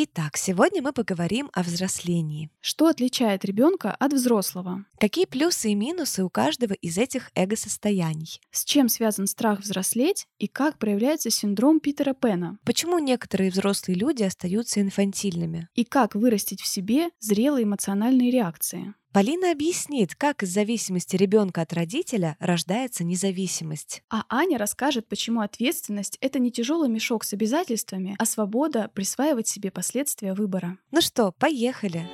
Итак, сегодня мы поговорим о взрослении. Что отличает ребенка от взрослого? Какие плюсы и минусы у каждого из этих эго-состояний? С чем связан страх взрослеть и как проявляется синдром Питера Пэна? Почему некоторые взрослые люди остаются инфантильными? И как вырастить в себе зрелые эмоциональные реакции? Полина объяснит, как из зависимости ребенка от родителя рождается независимость. А Аня расскажет, почему ответственность — это не тяжелый мешок с обязательствами, а свобода присваивать себе последствия выбора. Ну что, поехали!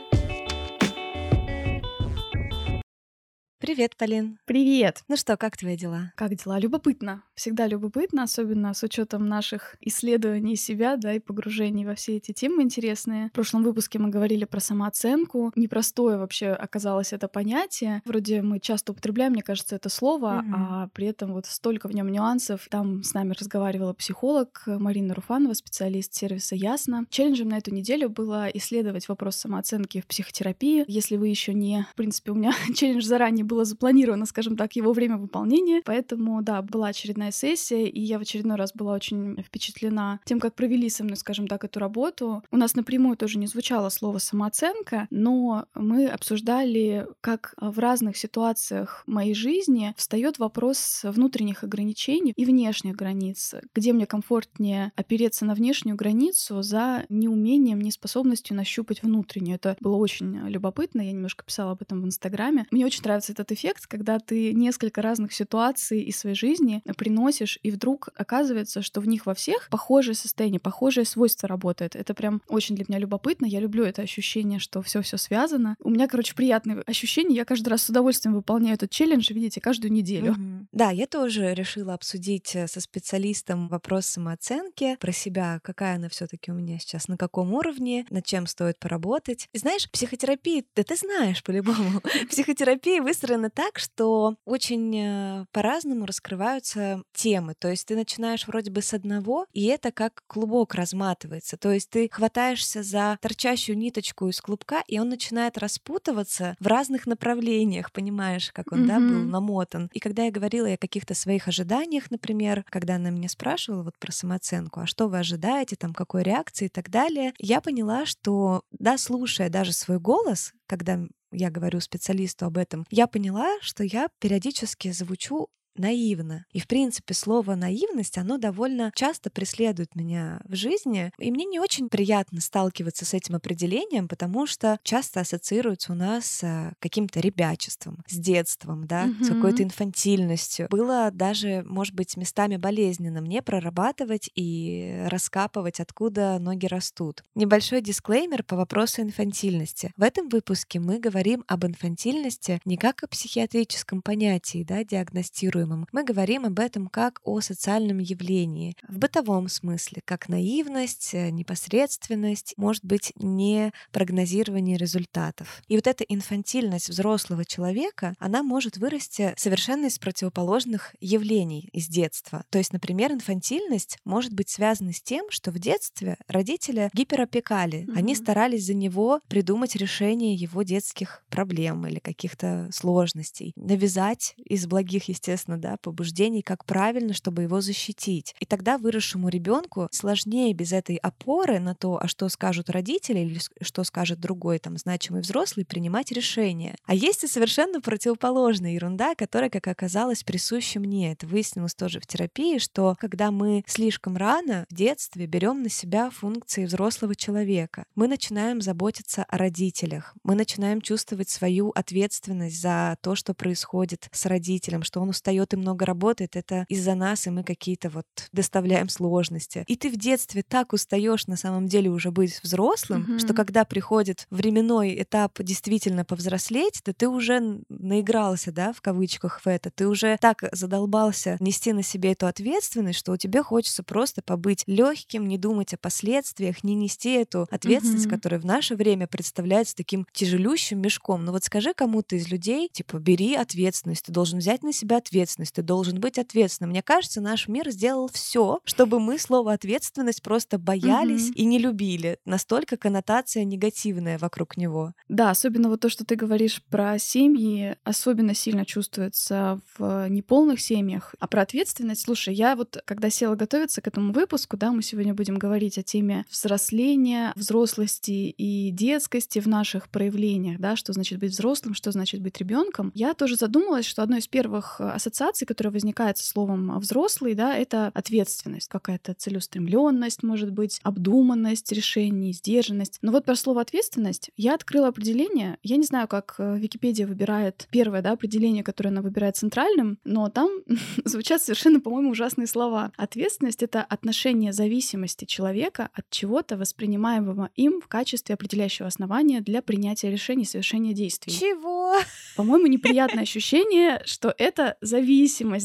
Привет, Полин. Привет. Ну что, как твои дела? Как дела? Любопытно. Всегда любопытно, особенно с учетом наших исследований себя, да, и погружений во все эти темы интересные. В прошлом выпуске мы говорили про самооценку. Непростое вообще оказалось это понятие. Вроде мы часто употребляем, мне кажется, это слово, mm-hmm. а при этом вот столько в нем нюансов. Там с нами разговаривала психолог Марина Руфанова, специалист сервиса Ясно. Челленджем на эту неделю было исследовать вопрос самооценки в психотерапии. Если вы еще не, в принципе, у меня челлендж заранее был было запланировано, скажем так, его время выполнения. Поэтому, да, была очередная сессия, и я в очередной раз была очень впечатлена тем, как провели со мной, скажем так, эту работу. У нас напрямую тоже не звучало слово самооценка, но мы обсуждали, как в разных ситуациях моей жизни встает вопрос внутренних ограничений и внешних границ, где мне комфортнее опереться на внешнюю границу за неумением, неспособностью нащупать внутреннюю. Это было очень любопытно, я немножко писала об этом в Инстаграме. Мне очень нравится этот эффект, когда ты несколько разных ситуаций из своей жизни приносишь, и вдруг оказывается, что в них во всех похожее состояние, похожее свойство работает. Это прям очень для меня любопытно. Я люблю это ощущение, что все все связано. У меня, короче, приятные ощущения. Я каждый раз с удовольствием выполняю этот челлендж, видите, каждую неделю. Угу. Да, я тоже решила обсудить э, со специалистом вопрос самооценки про себя, какая она все-таки у меня сейчас, на каком уровне, над чем стоит поработать. И знаешь, психотерапия, да ты знаешь по-любому, психотерапия выстроена устроено так, что очень э, по-разному раскрываются темы. То есть ты начинаешь вроде бы с одного, и это как клубок разматывается. То есть ты хватаешься за торчащую ниточку из клубка, и он начинает распутываться в разных направлениях, понимаешь, как он, mm-hmm. да, был намотан. И когда я говорила о каких-то своих ожиданиях, например, когда она меня спрашивала вот про самооценку, а что вы ожидаете, там, какой реакции и так далее, я поняла, что, да, слушая даже свой голос, когда я говорю специалисту об этом, я поняла, что я периодически звучу наивно. И, в принципе, слово «наивность», оно довольно часто преследует меня в жизни. И мне не очень приятно сталкиваться с этим определением, потому что часто ассоциируется у нас с каким-то ребячеством, с детством, да, mm-hmm. с какой-то инфантильностью. Было даже, может быть, местами болезненно мне прорабатывать и раскапывать, откуда ноги растут. Небольшой дисклеймер по вопросу инфантильности. В этом выпуске мы говорим об инфантильности не как о психиатрическом понятии, да, диагностируем регулируемым. Мы говорим об этом как о социальном явлении, в бытовом смысле, как наивность, э, непосредственность, может быть, не прогнозирование результатов. И вот эта инфантильность взрослого человека, она может вырасти совершенно из противоположных явлений из детства. То есть, например, инфантильность может быть связана с тем, что в детстве родители гиперопекали. Mm-hmm. Они старались за него придумать решение его детских проблем или каких-то сложностей, навязать из благих, естественно, понятно, да, побуждений, как правильно, чтобы его защитить. И тогда выросшему ребенку сложнее без этой опоры на то, а что скажут родители или что скажет другой там значимый взрослый, принимать решения. А есть и совершенно противоположная ерунда, которая, как оказалось, присуща мне. Это выяснилось тоже в терапии, что когда мы слишком рано в детстве берем на себя функции взрослого человека, мы начинаем заботиться о родителях, мы начинаем чувствовать свою ответственность за то, что происходит с родителем, что он устает живет и много работает, это из-за нас, и мы какие-то вот доставляем сложности. И ты в детстве так устаешь на самом деле уже быть взрослым, mm-hmm. что когда приходит временной этап действительно повзрослеть, то ты уже наигрался, да, в кавычках в это, ты уже так задолбался нести на себе эту ответственность, что у тебя хочется просто побыть легким, не думать о последствиях, не нести эту ответственность, mm-hmm. которая в наше время представляется таким тяжелющим мешком. Но вот скажи кому-то из людей, типа, бери ответственность, ты должен взять на себя ответственность, ответственность, ты должен быть ответственным. Мне кажется, наш мир сделал все, чтобы мы слово ответственность просто боялись mm-hmm. и не любили. Настолько коннотация негативная вокруг него. Да, особенно вот то, что ты говоришь про семьи, особенно сильно чувствуется в неполных семьях. А про ответственность, слушай, я вот когда села готовиться к этому выпуску, да, мы сегодня будем говорить о теме взросления, взрослости и детскости в наших проявлениях, да, что значит быть взрослым, что значит быть ребенком. Я тоже задумалась, что одной из первых ассоциаций, которая возникает со словом взрослый, да, это ответственность, какая-то целеустремленность, может быть, обдуманность решений, сдержанность. Но вот про слово ответственность я открыла определение. Я не знаю, как э, Википедия выбирает первое да, определение, которое она выбирает центральным, но там звучат совершенно, по-моему, ужасные слова. Ответственность — это отношение зависимости человека от чего-то, воспринимаемого им в качестве определяющего основания для принятия решений, совершения действий. Чего? По-моему, неприятное ощущение, что это зависимость,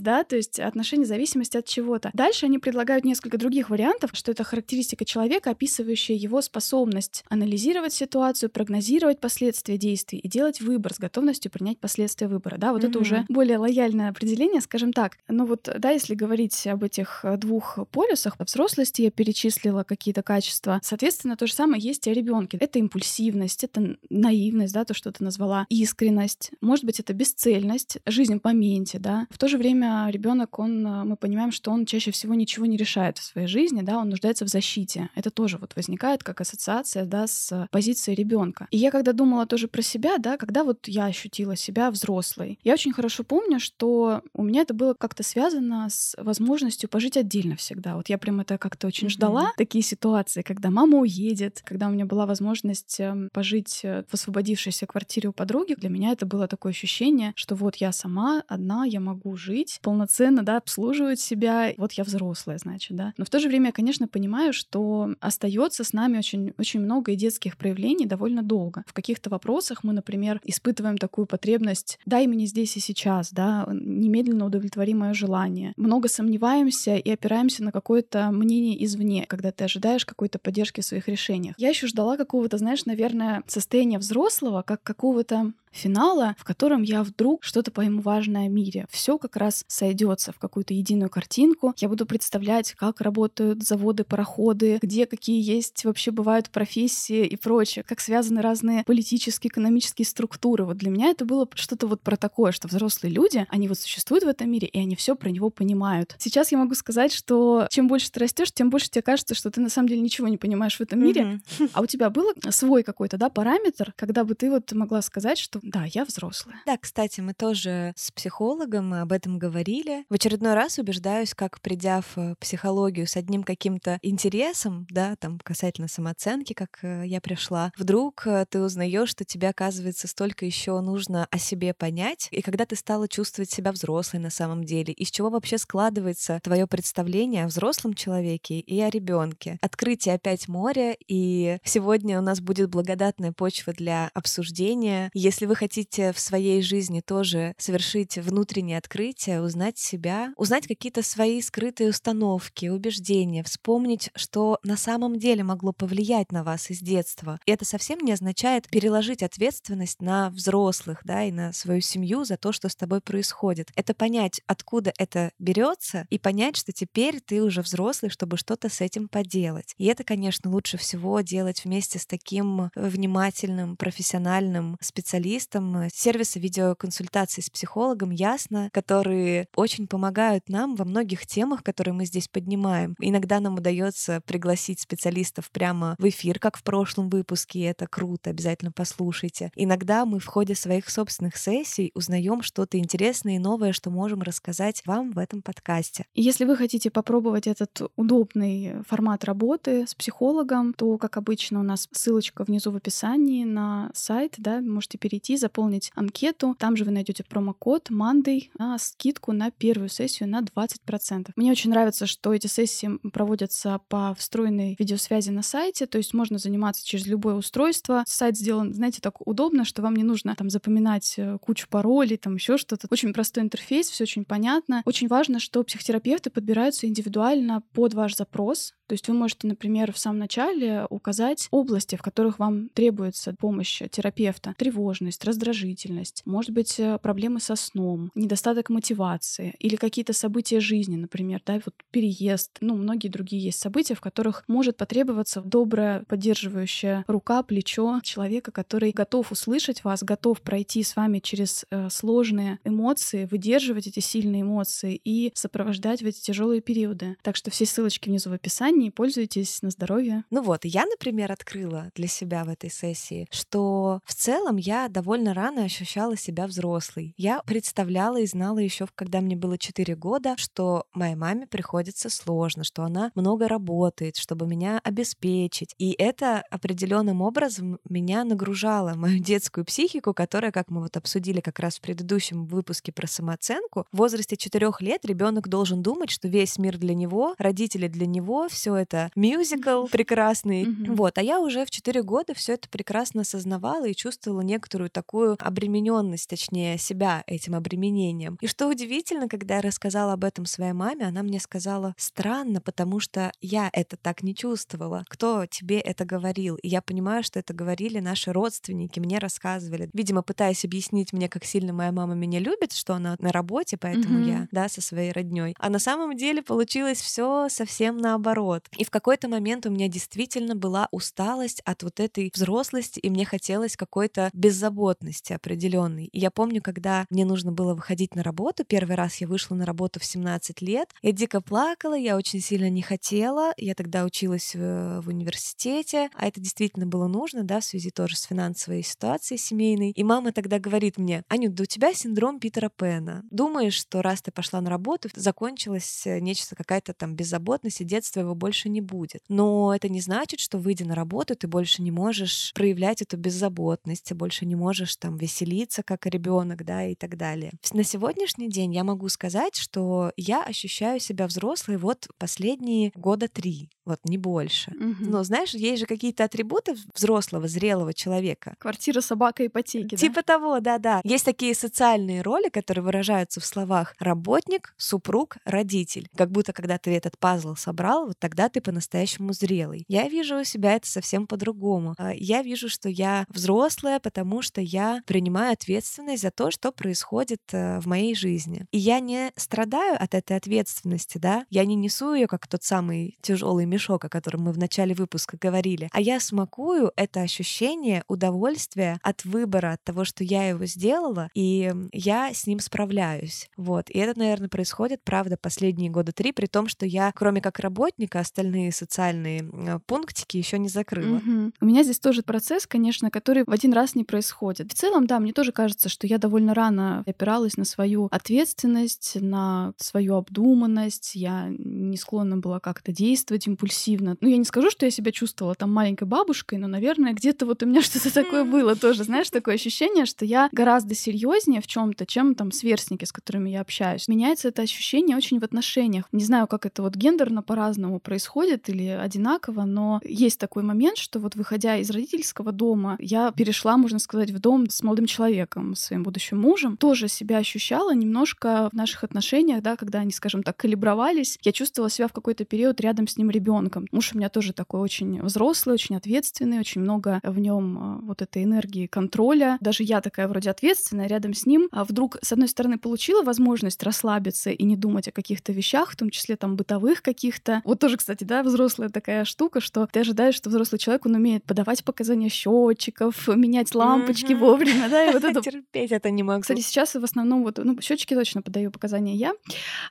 да, то есть отношение зависимости от чего-то. Дальше они предлагают несколько других вариантов, что это характеристика человека, описывающая его способность анализировать ситуацию, прогнозировать последствия действий и делать выбор с готовностью принять последствия выбора. Да, вот mm-hmm. это уже более лояльное определение, скажем так. Но вот, да, если говорить об этих э, двух полюсах, в взрослости я перечислила какие-то качества. Соответственно, то же самое есть и о ребенке. Это импульсивность, это наивность, да, то, что ты назвала, искренность, может быть, это бесцельность, жизнь в моменте, да. В то же время ребенок, он, э, мы понимаем, что он чаще всего ничего не решает в своей жизни, да, он нуждается в защите. Это тоже вот возникает как ассоциация, да, с позицией ребенка. И я когда думала тоже про себя, да, когда вот я ощутила себя взрослой, я очень хорошо помню, что у меня это было как-то связано с возможностью пожить отдельно всегда. Вот я прям это как-то очень mm-hmm. ждала, такие ситуации, когда мама уедет, когда у меня была возможность эм, пожить э, в освободившейся квартире у подруги, для меня это было такое ощущение, что вот я сама одна, я могу жить полноценно, да, обслуживать себя, вот я взрослая, значит, да. Но в то же время я, конечно, понимаю, что остается с нами очень, очень много и детских проявлений довольно долго. В каких-то вопросах мы, например, испытываем такую потребность «дай мне здесь и сейчас», да, немедленно удовлетвори мое желание. Много сомневаемся и опираемся на какое-то мнение извне, когда ты ожидаешь какой-то поддержки в своих решениях. Я еще ждала какого-то, знаешь, наверное, состояния взрослого, как какого-то финала, в котором я вдруг что-то пойму важное о мире. Все как раз сойдется в какую-то единую картинку. Я буду представлять, как работают заводы, пароходы, где какие есть вообще бывают профессии и прочее, как связаны разные политические, экономические структуры. Вот для меня это было что-то вот про такое, что взрослые люди, они вот существуют в этом мире, и они все про него понимают. Сейчас я могу сказать, что чем больше ты растешь, тем больше тебе кажется, что ты на самом деле ничего не понимаешь в этом мире. А у тебя был свой какой-то, да, параметр, когда бы ты вот могла сказать, что да, я взрослая. Да, кстати, мы тоже с психологом об этом говорили. В очередной раз убеждаюсь, как придя в э, психологию с одним каким-то интересом, да, там касательно самооценки, как э, я пришла, вдруг э, ты узнаешь, что тебе, оказывается, столько еще нужно о себе понять, и когда ты стала чувствовать себя взрослой на самом деле, из чего вообще складывается твое представление о взрослом человеке и о ребенке. Открытие опять моря, и сегодня у нас будет благодатная почва для обсуждения. Если вы хотите в своей жизни тоже совершить внутреннее открытие, узнать себя, узнать какие-то свои скрытые установки, убеждения, вспомнить, что на самом деле могло повлиять на вас из детства. И это совсем не означает переложить ответственность на взрослых, да, и на свою семью за то, что с тобой происходит. Это понять, откуда это берется, и понять, что теперь ты уже взрослый, чтобы что-то с этим поделать. И это, конечно, лучше всего делать вместе с таким внимательным, профессиональным специалистом, специалистом э, сервиса видеоконсультации с психологом Ясно, которые очень помогают нам во многих темах, которые мы здесь поднимаем. Иногда нам удается пригласить специалистов прямо в эфир, как в прошлом выпуске, и это круто, обязательно послушайте. Иногда мы в ходе своих собственных сессий узнаем что-то интересное и новое, что можем рассказать вам в этом подкасте. Если вы хотите попробовать этот удобный формат работы с психологом, то, как обычно, у нас ссылочка внизу в описании на сайт, да, можете перейти зайти, заполнить анкету. Там же вы найдете промокод Monday на скидку на первую сессию на 20%. Мне очень нравится, что эти сессии проводятся по встроенной видеосвязи на сайте, то есть можно заниматься через любое устройство. Сайт сделан, знаете, так удобно, что вам не нужно там запоминать э, кучу паролей, там еще что-то. Очень простой интерфейс, все очень понятно. Очень важно, что психотерапевты подбираются индивидуально под ваш запрос. То есть вы можете, например, в самом начале указать области, в которых вам требуется помощь терапевта. Тревожность, тревожность, раздражительность, может быть, э, проблемы со сном, недостаток мотивации или какие-то события жизни, например, да, вот переезд, ну, многие другие есть события, в которых может потребоваться добрая, поддерживающая рука, плечо человека, который готов услышать вас, готов пройти с вами через э, сложные эмоции, выдерживать эти сильные эмоции и сопровождать в эти тяжелые периоды. Так что все ссылочки внизу в описании, пользуйтесь на здоровье. Ну вот, я, например, открыла для себя в этой сессии, что в целом я довольно рано ощущала себя взрослой. Я представляла и знала еще, когда мне было 4 года, что моей маме приходится сложно, что она много работает, чтобы меня обеспечить. И это определенным образом меня нагружало, мою детскую психику, которая, как мы вот обсудили как раз в предыдущем выпуске про самооценку, в возрасте 4 лет ребенок должен думать, что весь мир для него, родители для него, все это мюзикл прекрасный. Вот, а я уже в 4 года все это прекрасно осознавала и чувствовала некоторую такую обремененность, точнее, себя этим обременением. И что удивительно, когда я рассказала об этом своей маме, она мне сказала, странно, потому что я это так не чувствовала. Кто тебе это говорил? И я понимаю, что это говорили наши родственники, мне рассказывали. Видимо, пытаясь объяснить мне, как сильно моя мама меня любит, что она на работе, поэтому mm-hmm. я, да, со своей родней. А на самом деле получилось все совсем наоборот. И в какой-то момент у меня действительно была усталость от вот этой взрослости, и мне хотелось какой-то беззаботности определенной. И я помню, когда мне нужно было выходить на работу, первый раз я вышла на работу в 17 лет, я дико плакала, я очень сильно не хотела, я тогда училась в, в университете, а это действительно было нужно, да, в связи тоже с финансовой ситуацией семейной. И мама тогда говорит мне, Анют, да у тебя синдром Питера Пэна. Думаешь, что раз ты пошла на работу, закончилась э, нечто, какая-то там беззаботность, и детства его больше не будет. Но это не значит, что выйдя на работу, ты больше не можешь проявлять эту беззаботность, ты больше не можешь там веселиться, как ребенок, да, и так далее. На сегодняшний день я могу сказать, что я ощущаю себя взрослой вот последние года три вот не больше. Угу. Но знаешь, есть же какие-то атрибуты взрослого, зрелого человека. Квартира, собака, ипотеки. Типа да? того, да-да. Есть такие социальные роли, которые выражаются в словах работник, супруг, родитель. Как будто когда ты этот пазл собрал, вот тогда ты по-настоящему зрелый. Я вижу у себя это совсем по-другому. А, я вижу, что я взрослая, потому что я принимаю ответственность за то, что происходит э, в моей жизни. И я не страдаю от этой ответственности, да, я не несу ее как тот самый тяжелый мешок мешок, о котором мы в начале выпуска говорили, а я смакую это ощущение удовольствия от выбора, от того, что я его сделала, и я с ним справляюсь. Вот. И это, наверное, происходит, правда, последние года три, при том, что я, кроме как работника, остальные социальные э, пунктики еще не закрыла. Угу. У меня здесь тоже процесс, конечно, который в один раз не происходит. В целом, да, мне тоже кажется, что я довольно рано опиралась на свою ответственность, на свою обдуманность. Я не склонна была как-то действовать импульсивно. Ну, я не скажу, что я себя чувствовала там маленькой бабушкой, но, наверное, где-то вот у меня что-то такое было тоже. Знаешь, такое ощущение, что я гораздо серьезнее в чем то чем там сверстники, с которыми я общаюсь. Меняется это ощущение очень в отношениях. Не знаю, как это вот гендерно по-разному происходит или одинаково, но есть такой момент, что вот выходя из родительского дома, я перешла, можно сказать, в дом с молодым человеком, своим будущим мужем, тоже себя ощущала немножко в наших отношениях, да, когда они, скажем так, калибровались. Я чувствовала себя в какой-то период рядом с ним ребенком. Муж у меня тоже такой очень взрослый, очень ответственный, очень много в нем а, вот этой энергии контроля. Даже я такая вроде ответственная рядом с ним. А вдруг, с одной стороны, получила возможность расслабиться и не думать о каких-то вещах, в том числе там бытовых каких-то. Вот тоже, кстати, да, взрослая такая штука, что ты ожидаешь, что взрослый человек, он умеет подавать показания счетчиков, менять лампочки mm-hmm. вовремя, да, и вот это... Терпеть это не могу. Кстати, сейчас в основном вот, ну, счетчики точно подаю показания я,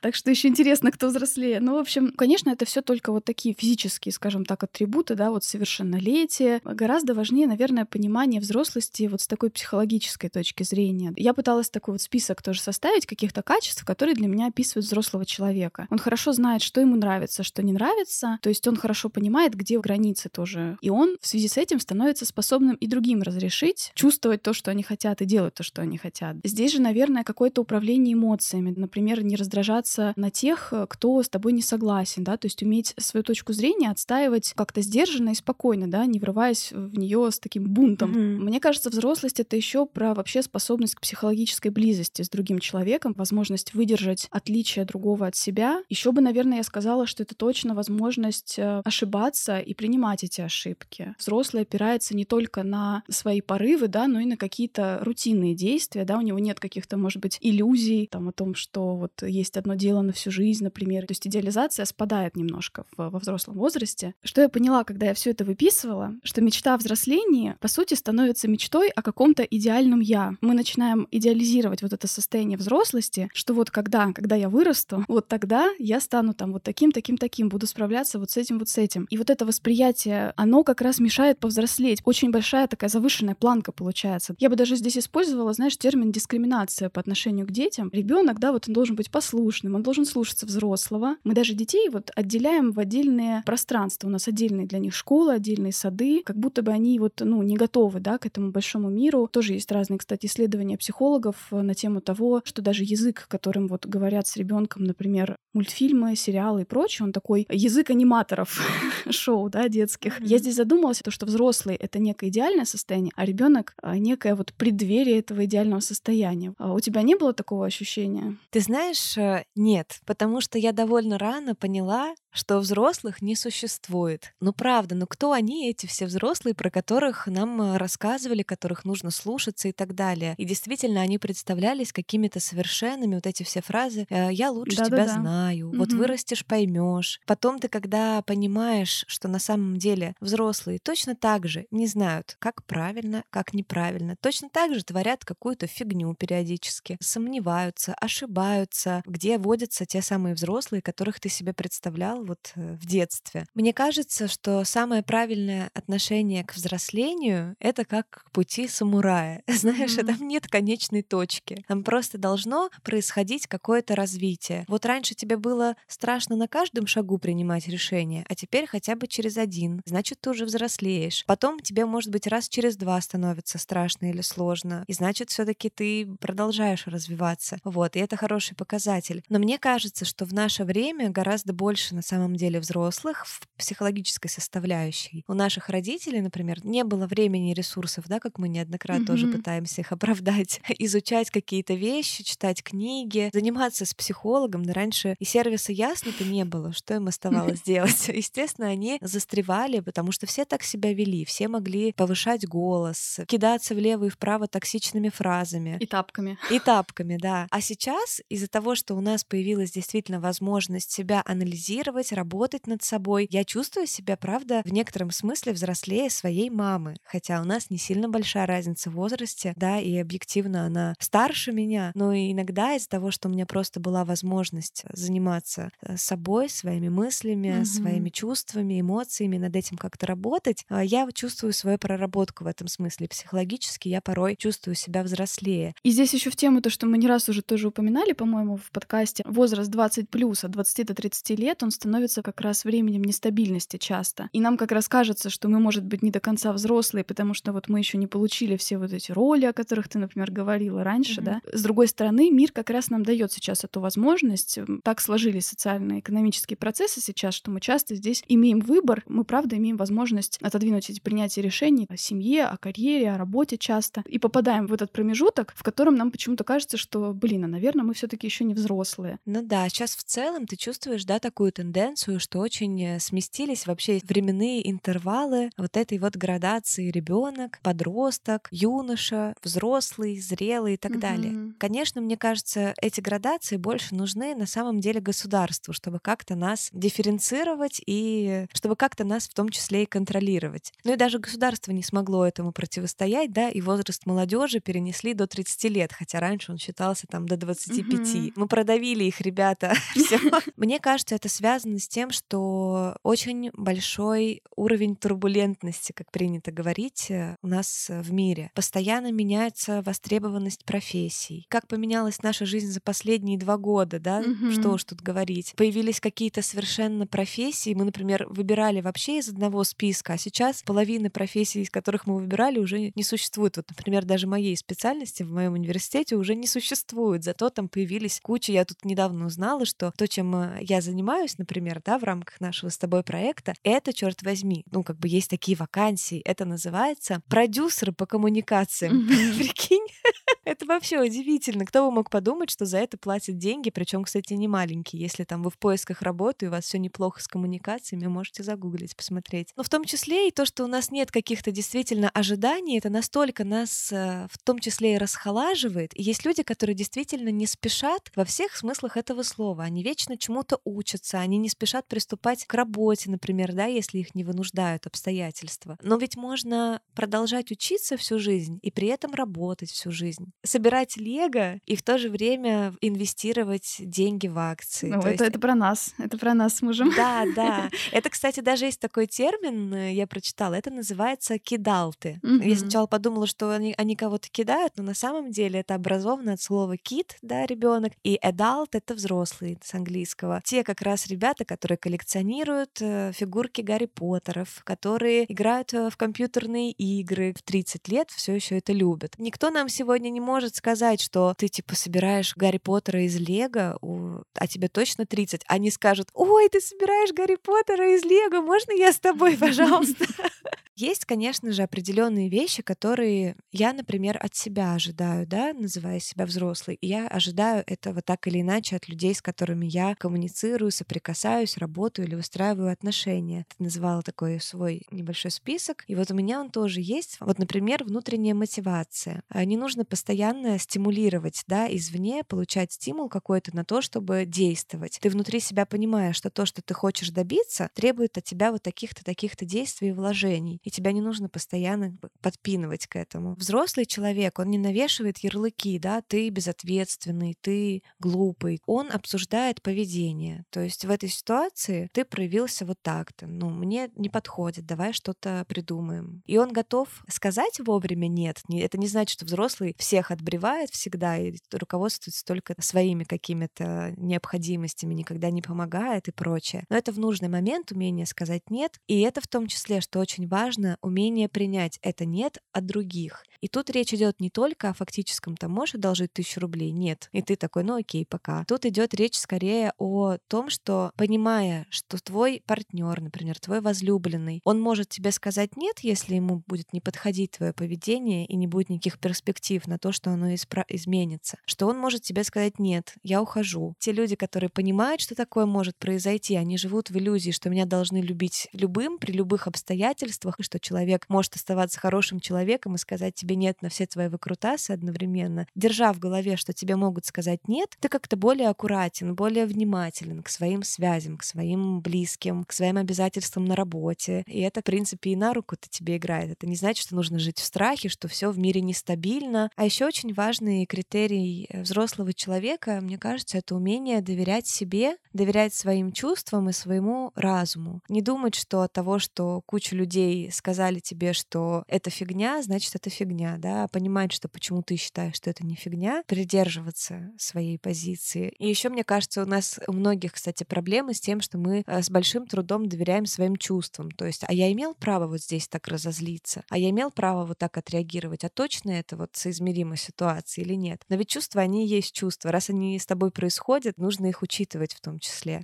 так что еще интересно, кто взрослее. Ну, в общем, конечно, это все только вот такие физические, скажем так, атрибуты, да, вот совершеннолетие. Гораздо важнее, наверное, понимание взрослости вот с такой психологической точки зрения. Я пыталась такой вот список тоже составить каких-то качеств, которые для меня описывают взрослого человека. Он хорошо знает, что ему нравится, что не нравится, то есть он хорошо понимает, где границы тоже. И он в связи с этим становится способным и другим разрешить, чувствовать то, что они хотят, и делать то, что они хотят. Здесь же, наверное, какое-то управление эмоциями. Например, не раздражаться на тех, кто с тобой не согласен, да, то есть уметь свою точку зрения отстаивать как-то сдержанно и спокойно, да, не врываясь в нее с таким бунтом. Mm-hmm. Мне кажется, взрослость это еще про вообще способность к психологической близости с другим человеком, возможность выдержать отличие другого от себя. Еще бы, наверное, я сказала, что это точно возможность э, ошибаться и принимать эти ошибки. Взрослый опирается не только на свои порывы, да, но но и на какие-то рутинные действия, да, у него нет каких-то, может быть, иллюзий там о том, что вот есть одно дело на всю жизнь, например. То есть идеализация спадает немножко в, во взрослом возрасте. Что я поняла, когда я все это выписывала, что мечта о взрослении, по сути, становится мечтой о каком-то идеальном я. Мы начинаем идеализировать вот это состояние взрослости, что вот когда, когда я вырасту, вот тогда я стану там вот таким, таким, таким, буду справляться вот с этим, вот с этим. И вот это восприятие, оно как раз мешает повзрослеть. Очень большая такая завышенная планка получается. Я бы даже здесь использовала, знаешь, термин дискриминация по отношению к детям. Ребенок, да, вот он должен быть послушным, он должен слушаться взрослого. Мы даже детей вот отделяем в отдельные пространства. У нас отдельные для них школы, отдельные сады, как будто бы они вот, ну, не готовы, да, к этому большому миру. Тоже есть разные, кстати, исследования психологов на тему того, что даже язык, которым вот говорят с ребенком, например, мультфильмы, сериалы и прочее, он такой язык аниматоров шоу, да, детских. Mm-hmm. Я здесь задумалась, то, что взрослый — это некое идеальное состояние, а ребенок — некое вот преддверие этого идеального состояния. А у тебя не было такого ощущения? Ты знаешь, э, нет, потому что я довольно рано поняла, что взрослых не существует. Ну правда, ну кто они, эти все взрослые, про которых нам э, рассказывали, которых нужно слушаться и так далее. И действительно, они представлялись какими-то совершенными, вот эти все фразы «Э, «я лучше да, тебя да, да. знаю», угу. «вот вырастешь, поймешь». Потом ты, когда понимаешь, что на самом деле взрослые точно так же не знают, как правильно, как неправильно, точно так же творят какую-то фигню периодически, сомневаются, ошибаются, где водятся те самые взрослые, которых ты себе представлял вот э, в детстве. Мне кажется, что самое правильное отношение к взрослению — это как к пути самурая. Знаешь, mm-hmm. там нет конечной точки. Там просто должно происходить какое-то развитие. Вот раньше тебе было страшно на каждом шагу принимать решения, а теперь хотя бы через один. Значит, ты уже взрослеешь. Потом тебе, может быть, раз через два становится страшно или сложно. И значит, все таки ты продолжаешь развиваться. Вот, и это хороший показатель. Но мне кажется, что в наше время гораздо больше на самом деле взрослых в психологической составляющей. У наших родителей, например, не было времени и ресурсов, да, как мы неоднократно mm-hmm. тоже пытаемся их оправдать, изучать какие-то вещи, читать книги, заниматься с психологом. Но раньше и сервиса ясно-то не было, что им оставалось делать. Естественно, они застревали, потому что все так себя вели, все могли повышать голос, кидаться влево и вправо токсичными фразами. И тапками. И тапками, да. А сейчас из-за того, что у нас появилась действительно возможность себя анализировать, работать над собой. Я чувствую себя, правда, в некотором смысле взрослее своей мамы, хотя у нас не сильно большая разница в возрасте, да, и объективно она старше меня, но иногда из-за того, что у меня просто была возможность заниматься э, собой, своими мыслями, mm-hmm. своими чувствами, эмоциями, над этим как-то работать, а, я чувствую свою проработку в этом смысле. Психологически я порой чувствую себя взрослее. И здесь еще в тему то, что мы не раз уже тоже упоминали, по-моему, в подкасте, возраст 20 плюс, от 20 до 30 лет, он становится становится как раз временем нестабильности часто. И нам как раз кажется, что мы, может быть, не до конца взрослые, потому что вот мы еще не получили все вот эти роли, о которых ты, например, говорила раньше, mm-hmm. да. С другой стороны, мир как раз нам дает сейчас эту возможность. Так сложились социально-экономические процессы сейчас, что мы часто здесь имеем выбор, мы, правда, имеем возможность отодвинуть эти принятия решений о семье, о карьере, о работе часто, и попадаем в этот промежуток, в котором нам почему-то кажется, что, блин, а, наверное, мы все таки еще не взрослые. Ну да, сейчас в целом ты чувствуешь, да, такую тенденцию что очень э, сместились вообще временные интервалы вот этой вот градации ребенок, подросток, юноша, взрослый, зрелый и так mm-hmm. далее. Конечно, мне кажется, эти градации больше нужны на самом деле государству, чтобы как-то нас дифференцировать и чтобы как-то нас в том числе и контролировать. Ну и даже государство не смогло этому противостоять, да, и возраст молодежи перенесли до 30 лет, хотя раньше он считался там до 25. Mm-hmm. Мы продавили их, ребята. Мне кажется, это связано с тем, что очень большой уровень турбулентности, как принято говорить, э, у нас в мире. Постоянно меняется востребованность профессий. Как поменялась наша жизнь за последние два года, да? Mm-hmm. Что уж тут говорить. Появились какие-то совершенно профессии. Мы, например, выбирали вообще из одного списка, а сейчас половина профессий, из которых мы выбирали, уже не существует. Вот, например, даже моей специальности в моем университете уже не существует. Зато там появились куча. Я тут недавно узнала, что то, чем э, я занимаюсь, например, да, в рамках нашего с тобой проекта, это, черт возьми, ну, как бы есть такие вакансии, это называется продюсеры по коммуникациям. Прикинь? Это вообще удивительно. Кто бы мог подумать, что за это платят деньги, причем, кстати, не маленькие. Если там вы в поисках работы, и у вас все неплохо с коммуникациями, можете загуглить, посмотреть. Но в том числе и то, что у нас нет каких-то действительно ожиданий, это настолько нас э, в том числе и расхолаживает. И есть люди, которые действительно не спешат во всех смыслах этого слова. Они вечно чему-то учатся, они не спешат приступать к работе, например, да, если их не вынуждают обстоятельства. Но ведь можно продолжать учиться всю жизнь и при этом работать всю жизнь. Собирать лего и в то же время инвестировать деньги в акции. Ну, это, есть... это про нас. Это про нас с мужем. Да, да. Это, кстати, даже есть такой термин, э, я прочитала, это называется кидалты. Mm-hmm. Я сначала подумала, что они, они кого-то кидают, но на самом деле это образовано от слова кит, да, ребенок, и adult — это взрослый с английского. Те как раз ребята, которые коллекционируют э, фигурки Гарри Поттеров, которые играют э, в компьютерные игры в 30 лет, все еще это любят. Никто нам сегодня не может сказать, что ты типа собираешь Гарри Поттера из Лего, а тебе точно 30. Они скажут, ой, ты собираешь Гарри Поттера из Лего, можно я с тобой, пожалуйста? Есть, конечно же, определенные вещи, которые я, например, от себя ожидаю, да, называя себя взрослой. И я ожидаю этого так или иначе от людей, с которыми я коммуницирую, соприкасаюсь, работаю или устраиваю отношения. Ты называла такой свой небольшой список. И вот у меня он тоже есть. Вот, например, внутренняя мотивация. А, не нужно постоянно стимулировать, да, извне, получать стимул какой-то на то, чтобы действовать. Ты внутри себя понимаешь, что то, что ты хочешь добиться, требует от тебя вот таких-то, таких-то действий и вложений и тебя не нужно постоянно подпинывать к этому. Взрослый человек, он не навешивает ярлыки, да, ты безответственный, ты глупый. Он обсуждает поведение. То есть в этой ситуации ты проявился вот так-то. Ну, мне не подходит, давай что-то придумаем. И он готов сказать вовремя нет. Это не значит, что взрослый всех отбревает всегда и руководствуется только своими какими-то необходимостями, никогда не помогает и прочее. Но это в нужный момент умение сказать нет. И это в том числе, что очень важно, важно умение принять это нет от других. И тут речь идет не только о фактическом, там можешь одолжить тысячу рублей, нет. И ты такой, ну окей, пока. Тут идет речь скорее о том, что понимая, что твой партнер, например, твой возлюбленный, он может тебе сказать нет, если ему будет не подходить твое поведение и не будет никаких перспектив на то, что оно испра- изменится. Что он может тебе сказать нет, я ухожу. Те люди, которые понимают, что такое может произойти, они живут в иллюзии, что меня должны любить любым, при любых обстоятельствах, и что человек может оставаться хорошим человеком и сказать тебе нет на все твои выкрутасы одновременно, держа в голове, что тебе могут сказать нет, ты как-то более аккуратен, более внимателен к своим связям, к своим близким, к своим обязательствам на работе. И это, в принципе, и на руку-то тебе играет. Это не значит, что нужно жить в страхе, что все в мире нестабильно. А еще очень важный критерий э, взрослого человека, мне кажется, это умение доверять себе, доверять своим чувствам и своему разуму. Не думать, что от того, что куча людей сказали тебе, что это фигня, значит, это фигня, да, а понимать, что почему ты считаешь, что это не фигня, придерживаться своей позиции. И еще, мне кажется, у нас у многих, кстати, проблемы с тем, что мы э, с большим трудом доверяем своим чувствам. То есть, а я имел право вот здесь так разозлиться, а я имел право вот так отреагировать, а точно это вот соизмеримо ситуации или нет? Но ведь чувства, они есть чувства. Раз они с тобой происходят, нужно их учитывать в том числе.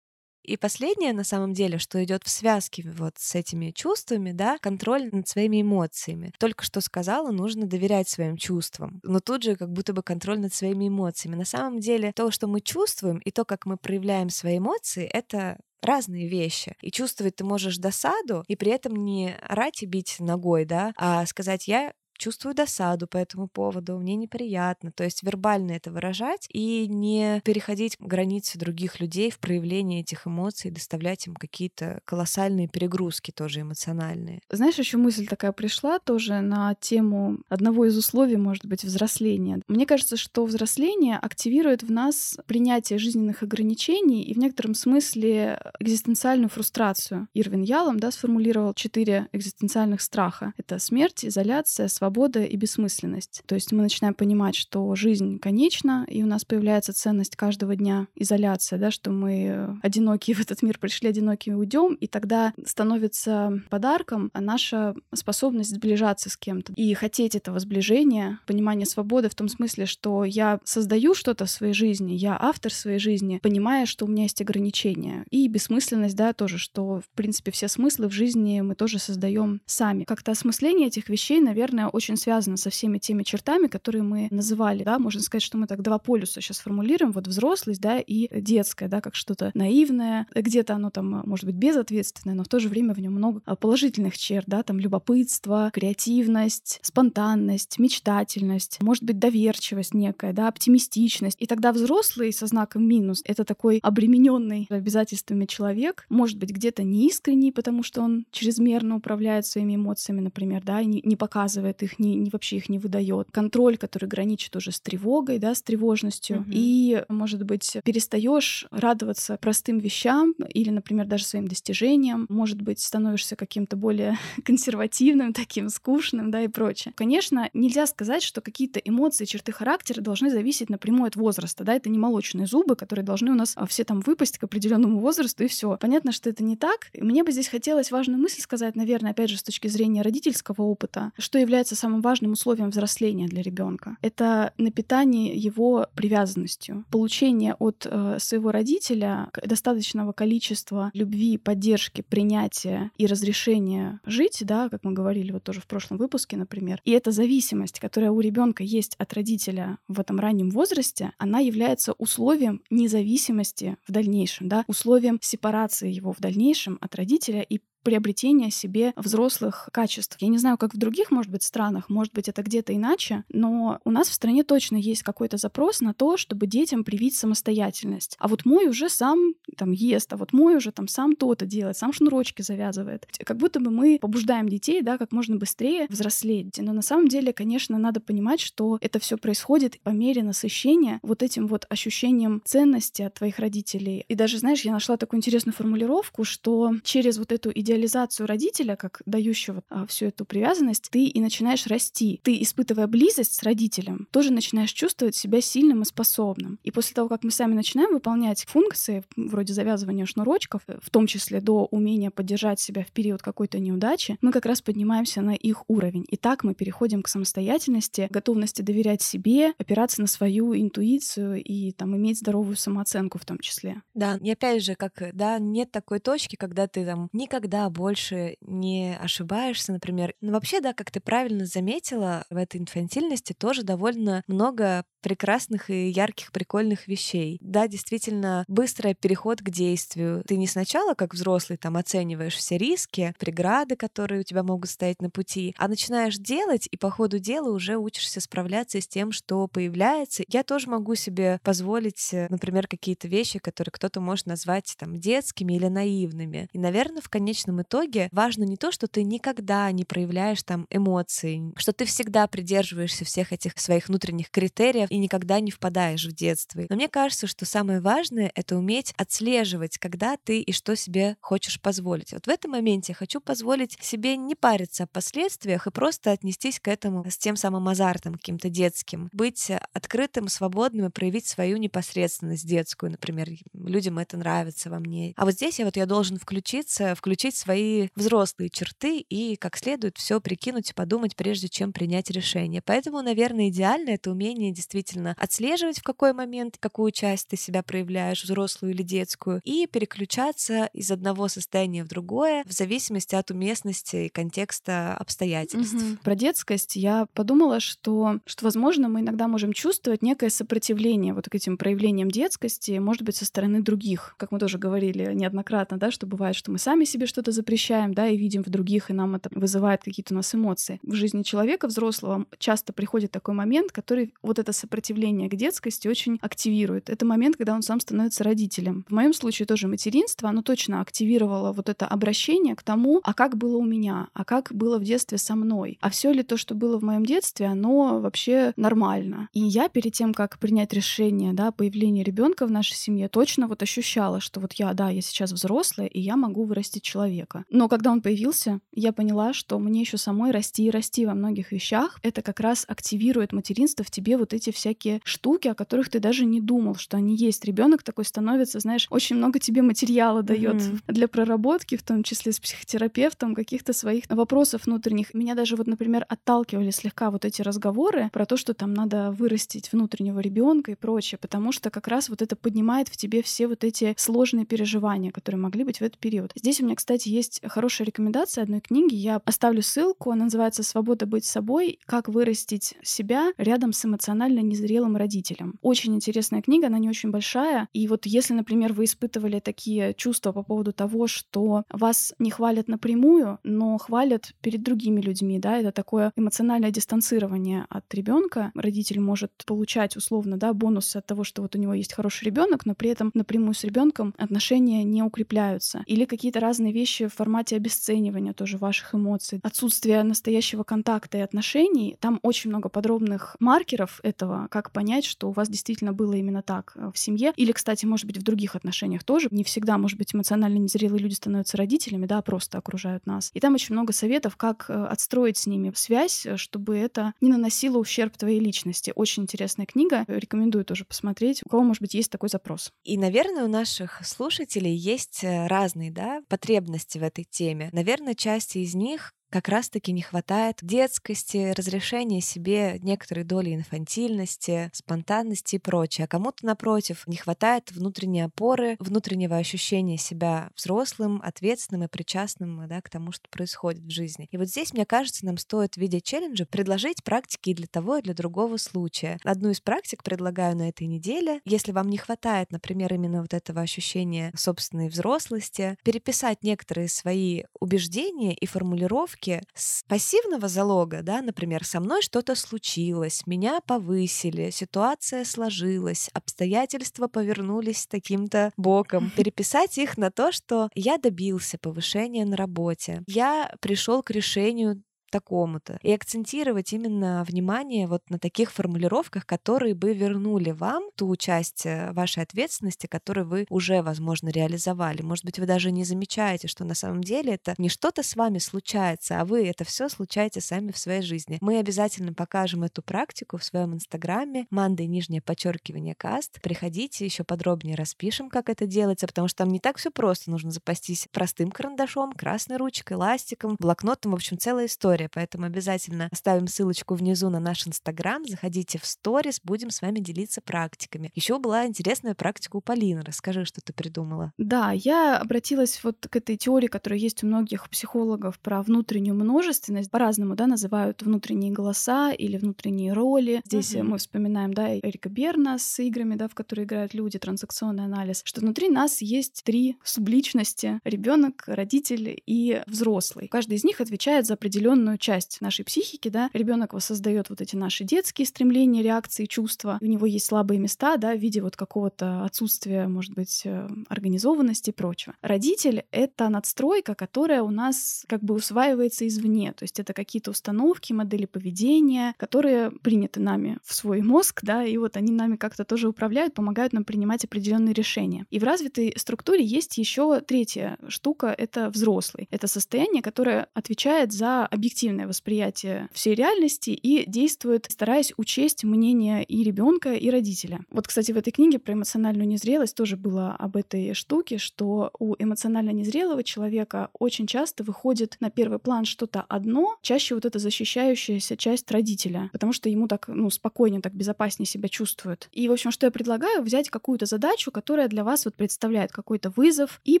И последнее, на самом деле, что идет в связке вот с этими чувствами, да, контроль над своими эмоциями. Только что сказала, нужно доверять своим чувствам. Но тут же как будто бы контроль над своими эмоциями. На самом деле, то, что мы чувствуем, и то, как мы проявляем свои эмоции, это разные вещи. И чувствовать ты можешь досаду, и при этом не орать и бить ногой, да, а сказать, я чувствую досаду по этому поводу, мне неприятно. То есть вербально это выражать и не переходить границы других людей в проявлении этих эмоций, доставлять им какие-то колоссальные перегрузки тоже эмоциональные. Знаешь, еще мысль такая пришла тоже на тему одного из условий, может быть, взросления. Мне кажется, что взросление активирует в нас принятие жизненных ограничений и в некотором смысле экзистенциальную фрустрацию. Ирвин Ялом да, сформулировал четыре экзистенциальных страха. Это смерть, изоляция, свобода, свобода и бессмысленность. То есть мы начинаем понимать, что жизнь конечна, и у нас появляется ценность каждого дня, изоляция, да, что мы одинокие в этот мир пришли, одинокие уйдем, и тогда становится подарком наша способность сближаться с кем-то и хотеть этого сближения, понимание свободы в том смысле, что я создаю что-то в своей жизни, я автор своей жизни, понимая, что у меня есть ограничения. И бессмысленность, да, тоже, что, в принципе, все смыслы в жизни мы тоже создаем сами. Как-то осмысление этих вещей, наверное, очень очень связано со всеми теми чертами, которые мы называли, да, можно сказать, что мы так два полюса сейчас формулируем, вот взрослость, да, и детское, да, как что-то наивное, где-то оно там может быть безответственное, но в то же время в нем много а, положительных черт, да, там любопытство, креативность, спонтанность, мечтательность, может быть доверчивость некая, да, оптимистичность. И тогда взрослый со знаком минус — это такой обремененный обязательствами человек, может быть где-то неискренний, потому что он чрезмерно управляет своими эмоциями, например, да, и не показывает их, не, не вообще их не выдает. Контроль, который граничит уже с тревогой, да, с тревожностью. Угу. И, может быть, перестаешь радоваться простым вещам или, например, даже своим достижениям. Может быть, становишься каким-то более консервативным, таким скучным, да, и прочее. Конечно, нельзя сказать, что какие-то эмоции, черты характера должны зависеть напрямую от возраста, да, это не молочные зубы, которые должны у нас а, все там выпасть к определенному возрасту, и все. Понятно, что это не так. Мне бы здесь хотелось важную мысль сказать, наверное, опять же, с точки зрения родительского опыта, что является самым важным условием взросления для ребенка. Это напитание его привязанностью, получение от э, своего родителя достаточного количества любви, поддержки, принятия и разрешения жить, да, как мы говорили вот тоже в прошлом выпуске, например. И эта зависимость, которая у ребенка есть от родителя в этом раннем возрасте, она является условием независимости в дальнейшем, да, условием сепарации его в дальнейшем от родителя и приобретения себе взрослых качеств. Я не знаю, как в других, может быть, странах, может быть, это где-то иначе, но у нас в стране точно есть какой-то запрос на то, чтобы детям привить самостоятельность. А вот мой уже сам там ест, а вот мой уже там сам то-то делает, сам шнурочки завязывает. Как будто бы мы побуждаем детей, да, как можно быстрее взрослеть. Но на самом деле, конечно, надо понимать, что это все происходит по мере насыщения вот этим вот ощущением ценности от твоих родителей. И даже, знаешь, я нашла такую интересную формулировку, что через вот эту идею идеализацию родителя, как дающего а, всю эту привязанность, ты и начинаешь расти. Ты, испытывая близость с родителем, тоже начинаешь чувствовать себя сильным и способным. И после того, как мы сами начинаем выполнять функции, вроде завязывания шнурочков, э, в том числе до умения поддержать себя в период какой-то неудачи, мы как раз поднимаемся на их уровень. И так мы переходим к самостоятельности, готовности доверять себе, опираться на свою интуицию и там иметь здоровую самооценку в том числе. Да, и опять же, как, да, нет такой точки, когда ты там никогда больше не ошибаешься, например. Но вообще, да, как ты правильно заметила, в этой инфантильности тоже довольно много прекрасных и ярких, прикольных вещей. Да, действительно, быстрый переход к действию. Ты не сначала, как взрослый, там оцениваешь все риски, преграды, которые у тебя могут стоять на пути, а начинаешь делать, и по ходу дела уже учишься справляться с тем, что появляется. Я тоже могу себе позволить, э, например, какие-то вещи, которые кто-то может назвать там детскими или наивными. И, наверное, в конечном конечном итоге важно не то, что ты никогда не проявляешь там эмоций, что ты всегда придерживаешься всех этих своих внутренних критериев и никогда не впадаешь в детство. Но мне кажется, что самое важное — это уметь отслеживать, когда ты и что себе хочешь позволить. Вот в этом моменте я хочу позволить себе не париться о последствиях и просто отнестись к этому с тем самым азартом каким-то детским. Быть открытым, свободным и проявить свою непосредственность детскую, например. Людям это нравится во мне. А вот здесь я вот я должен включиться, включить свои взрослые черты и как следует все прикинуть и подумать, прежде чем принять решение. Поэтому, наверное, идеально это умение действительно отслеживать, в какой момент какую часть ты себя проявляешь, взрослую или детскую, и переключаться из одного состояния в другое в зависимости от уместности и контекста обстоятельств. Угу. Про детскость я подумала, что, что, возможно, мы иногда можем чувствовать некое сопротивление вот к этим проявлениям детскости, может быть, со стороны других. Как мы тоже говорили неоднократно, да, что бывает, что мы сами себе что-то запрещаем, да, и видим в других, и нам это вызывает какие-то у нас эмоции. В жизни человека взрослого часто приходит такой момент, который вот это сопротивление к детскости очень активирует. Это момент, когда он сам становится родителем. В моем случае тоже материнство, оно точно активировало вот это обращение к тому, а как было у меня, а как было в детстве со мной, а все ли то, что было в моем детстве, оно вообще нормально. И я перед тем, как принять решение, да, появления ребенка в нашей семье, точно вот ощущала, что вот я, да, я сейчас взрослая, и я могу вырастить человека человека. Но когда он появился, я поняла, что мне еще самой расти и расти во многих вещах. Это как раз активирует материнство в тебе вот эти всякие штуки, о которых ты даже не думал, что они есть. Ребенок такой становится, знаешь, очень много тебе материала дает mm-hmm. для проработки, в том числе с психотерапевтом, каких-то своих вопросов внутренних. Меня даже вот, например, отталкивали слегка вот эти разговоры про то, что там надо вырастить внутреннего ребенка и прочее, потому что как раз вот это поднимает в тебе все вот эти сложные переживания, которые могли быть в этот период. Здесь у меня, кстати, кстати, есть хорошая рекомендация одной книги. Я оставлю ссылку. Она называется «Свобода быть собой. Как вырастить себя рядом с эмоционально незрелым родителем». Очень интересная книга, она не очень большая. И вот если, например, вы испытывали такие чувства по поводу того, что вас не хвалят напрямую, но хвалят перед другими людьми, да, это такое эмоциональное дистанцирование от ребенка. Родитель может получать условно, да, бонусы от того, что вот у него есть хороший ребенок, но при этом напрямую с ребенком отношения не укрепляются. Или какие-то разные вещи в формате обесценивания тоже ваших эмоций, отсутствие настоящего контакта и отношений. Там очень много подробных маркеров этого, как понять, что у вас действительно было именно так э, в семье. Или, кстати, может быть, в других отношениях тоже. Не всегда, может быть, эмоционально незрелые люди становятся родителями, да, а просто окружают нас. И там очень много советов, как э, отстроить с ними связь, э, чтобы это не наносило ущерб твоей личности. Очень интересная книга, рекомендую тоже посмотреть. У кого, может быть, есть такой запрос. И, наверное, у наших слушателей есть разные да, потребности в этой теме. Наверное, часть из них как раз-таки не хватает детскости, разрешения себе некоторой доли инфантильности, спонтанности и прочее. А кому-то, напротив, не хватает внутренней опоры, внутреннего ощущения себя взрослым, ответственным и причастным да, к тому, что происходит в жизни. И вот здесь, мне кажется, нам стоит в виде челленджа предложить практики и для того, и для другого случая. Одну из практик предлагаю на этой неделе. Если вам не хватает, например, именно вот этого ощущения собственной взрослости, переписать некоторые свои убеждения и формулировки риски с пассивного залога, да, например, со мной что-то случилось, меня повысили, ситуация сложилась, обстоятельства повернулись таким-то боком, переписать их на то, что я добился повышения на работе, я пришел к решению такому-то. И акцентировать именно внимание вот на таких формулировках, которые бы вернули вам ту часть э, вашей ответственности, которую вы уже, возможно, реализовали. Может быть, вы даже не замечаете, что на самом деле это не что-то с вами случается, а вы это все случаете сами в своей жизни. Мы обязательно покажем эту практику в своем инстаграме Мандай нижнее подчеркивание каст. Приходите, еще подробнее распишем, как это делается, потому что там не так все просто. Нужно запастись простым карандашом, красной ручкой, ластиком, блокнотом, в общем, целая история история, поэтому обязательно оставим ссылочку внизу на наш Инстаграм, заходите в сторис, будем с вами делиться практиками. Еще была интересная практика у Полины. Расскажи, что ты придумала. Да, я обратилась вот к этой теории, которая есть у многих психологов про внутреннюю множественность. По-разному, да, называют внутренние голоса или внутренние роли. Здесь угу. мы вспоминаем, да, Эрика Берна с играми, да, в которые играют люди, транзакционный анализ, что внутри нас есть три субличности — ребенок, родитель и взрослый. Каждый из них отвечает за определенную определенную часть нашей психики, да, ребенок воссоздает вот эти наши детские стремления, реакции, чувства. У него есть слабые места, да, в виде вот какого-то отсутствия, может быть, э, организованности и прочего. Родитель — это надстройка, которая у нас как бы усваивается извне, то есть это какие-то установки, модели поведения, которые приняты нами в свой мозг, да, и вот они нами как-то тоже управляют, помогают нам принимать определенные решения. И в развитой структуре есть еще третья штука — это взрослый. Это состояние, которое отвечает за объективность объективное восприятие всей реальности и действует, стараясь учесть мнение и ребенка, и родителя. Вот, кстати, в этой книге про эмоциональную незрелость тоже было об этой штуке, что у эмоционально незрелого человека очень часто выходит на первый план что-то одно, чаще вот эта защищающаяся часть родителя, потому что ему так, ну, спокойнее, так безопаснее себя чувствует. И, в общем, что я предлагаю, взять какую-то задачу, которая для вас вот представляет какой-то вызов, и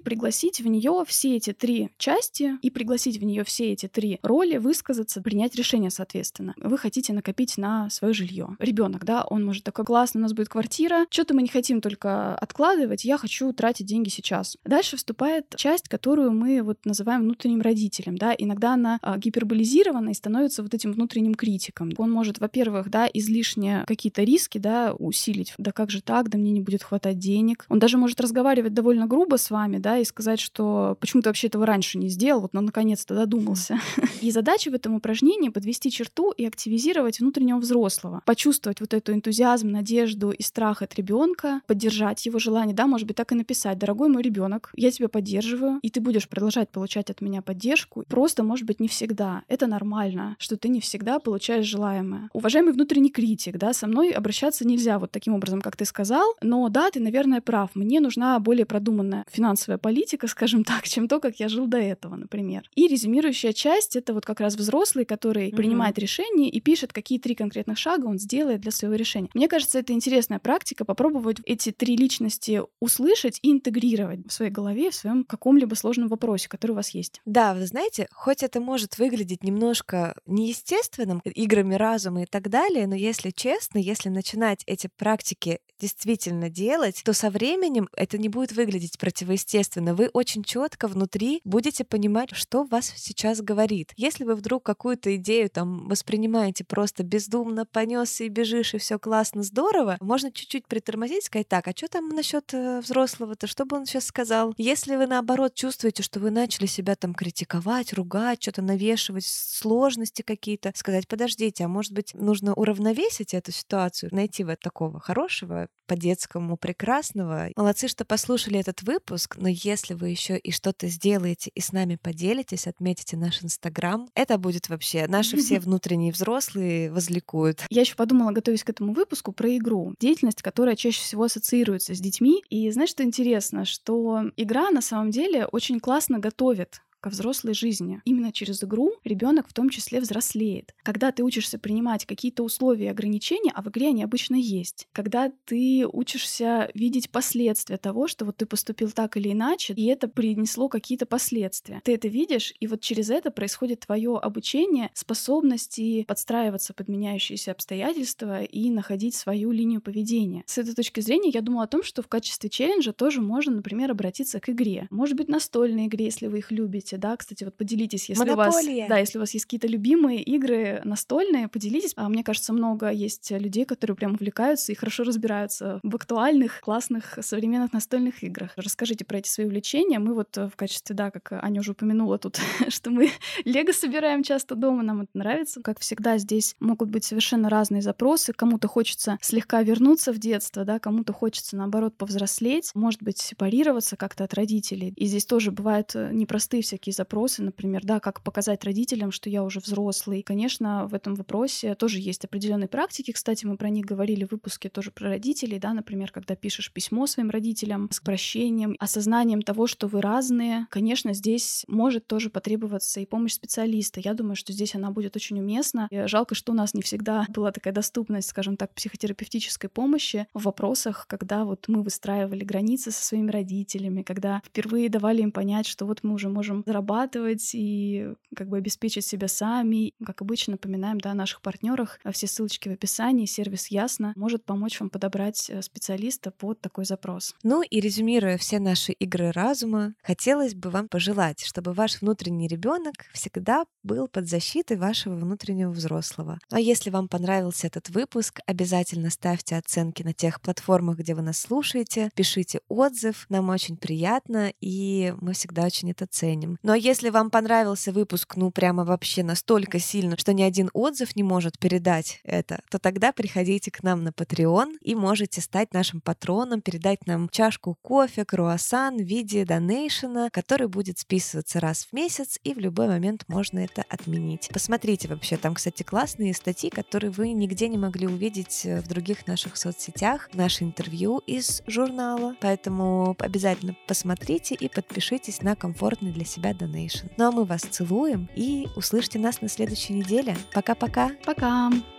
пригласить в нее все эти три части, и пригласить в нее все эти три роли, высказаться, принять решение, соответственно. Вы хотите накопить на свое жилье. Ребенок, да, он может такой классно, у нас будет квартира, что-то мы не хотим только откладывать, я хочу тратить деньги сейчас. Дальше вступает часть, которую мы вот называем внутренним родителем, да, иногда она а, гиперболизирована и становится вот этим внутренним критиком. Он может, во-первых, да, излишне какие-то риски, да, усилить. Да как же так, да мне не будет хватать денег. Он даже может разговаривать довольно грубо с вами, да, и сказать, что почему ты вообще этого раньше не сделал, вот, ну, наконец-то додумался. И задача задача в этом упражнении подвести черту и активизировать внутреннего взрослого, почувствовать вот эту энтузиазм, надежду и страх от ребенка, поддержать его желание, да, может быть, так и написать, дорогой мой ребенок, я тебя поддерживаю, и ты будешь продолжать получать от меня поддержку. Просто, может быть, не всегда. Это нормально, что ты не всегда получаешь желаемое. Уважаемый внутренний критик, да, со мной обращаться нельзя вот таким образом, как ты сказал, но да, ты, наверное, прав. Мне нужна более продуманная финансовая политика, скажем так, чем то, как я жил до этого, например. И резюмирующая часть — это вот как раз взрослый, который mm-hmm. принимает решение и пишет, какие три конкретных шага он сделает для своего решения. Мне кажется, это интересная практика попробовать эти три личности услышать и интегрировать в своей голове, в своем каком-либо сложном вопросе, который у вас есть. Да, вы знаете, хоть это может выглядеть немножко неестественным, играми разума и так далее, но если честно, если начинать эти практики действительно делать, то со временем это не будет выглядеть противоестественно. Вы очень четко внутри будете понимать, что вас сейчас говорит. Если вы вдруг какую-то идею там воспринимаете просто бездумно, понесся и бежишь, и все классно, здорово, можно чуть-чуть притормозить, сказать, так, а что там насчет э, взрослого-то, что бы он сейчас сказал? Если вы наоборот чувствуете, что вы начали себя там критиковать, ругать, что-то навешивать, сложности какие-то, сказать, подождите, а может быть нужно уравновесить эту ситуацию, найти вот такого хорошего, по-детскому прекрасного. Молодцы, что послушали этот выпуск, но если вы еще и что-то сделаете и с нами поделитесь, отметите наш Инстаграм, это будет вообще наши все внутренние взрослые возликуют. Я еще подумала, готовясь к этому выпуску, про игру. Деятельность, которая чаще всего ассоциируется с детьми. И знаешь, что интересно? Что игра на самом деле очень классно готовит ко взрослой жизни. Именно через игру ребенок в том числе взрослеет. Когда ты учишься принимать какие-то условия и ограничения, а в игре они обычно есть. Когда ты учишься видеть последствия того, что вот ты поступил так или иначе, и это принесло какие-то последствия. Ты это видишь, и вот через это происходит твое обучение способности подстраиваться под меняющиеся обстоятельства и находить свою линию поведения. С этой точки зрения я думала о том, что в качестве челленджа тоже можно, например, обратиться к игре. Может быть, настольной игре, если вы их любите, можете, да, кстати, вот поделитесь, если у вас, да, если у вас есть какие-то любимые игры настольные, поделитесь. А мне кажется, много есть людей, которые прям увлекаются и хорошо разбираются в актуальных, классных, современных настольных играх. Расскажите про эти свои увлечения. Мы вот в качестве, да, как Аня уже упомянула тут, что мы лего собираем часто дома, нам это нравится. Как всегда, здесь могут быть совершенно разные запросы. Кому-то хочется слегка вернуться в детство, да, кому-то хочется, наоборот, повзрослеть, может быть, сепарироваться как-то от родителей. И здесь тоже бывают э, непростые всякие такие запросы, например, да, как показать родителям, что я уже взрослый. Конечно, в этом вопросе тоже есть определенные практики. Кстати, мы про них говорили в выпуске тоже про родителей, да, например, когда пишешь письмо своим родителям с прощением, осознанием того, что вы разные. Конечно, здесь может тоже потребоваться и помощь специалиста. Я думаю, что здесь она будет очень уместна. И жалко, что у нас не всегда была такая доступность, скажем так, психотерапевтической помощи в вопросах, когда вот мы выстраивали границы со своими родителями, когда впервые давали им понять, что вот мы уже можем зарабатывать и как бы обеспечить себя сами. Как обычно, напоминаем да, о наших партнерах. Все ссылочки в описании. Сервис Ясно может помочь вам подобрать э, специалиста под такой запрос. Ну и резюмируя все наши игры разума, хотелось бы вам пожелать, чтобы ваш внутренний ребенок всегда был под защитой вашего внутреннего взрослого. А если вам понравился этот выпуск, обязательно ставьте оценки на тех платформах, где вы нас слушаете, пишите отзыв, нам очень приятно, и мы всегда очень это ценим. Но если вам понравился выпуск, ну прямо вообще настолько сильно, что ни один отзыв не может передать это, то тогда приходите к нам на Patreon и можете стать нашим патроном, передать нам чашку кофе, круассан в виде донейшена, который будет списываться раз в месяц, и в любой момент можно это отменить. Посмотрите вообще, там, кстати, классные статьи, которые вы нигде не могли увидеть э, в других наших соцсетях, наше интервью из журнала, поэтому обязательно посмотрите и подпишитесь на комфортный для себя Donation. Ну а мы вас целуем и услышите нас на следующей неделе. Пока-пока. Пока. -пока. Пока.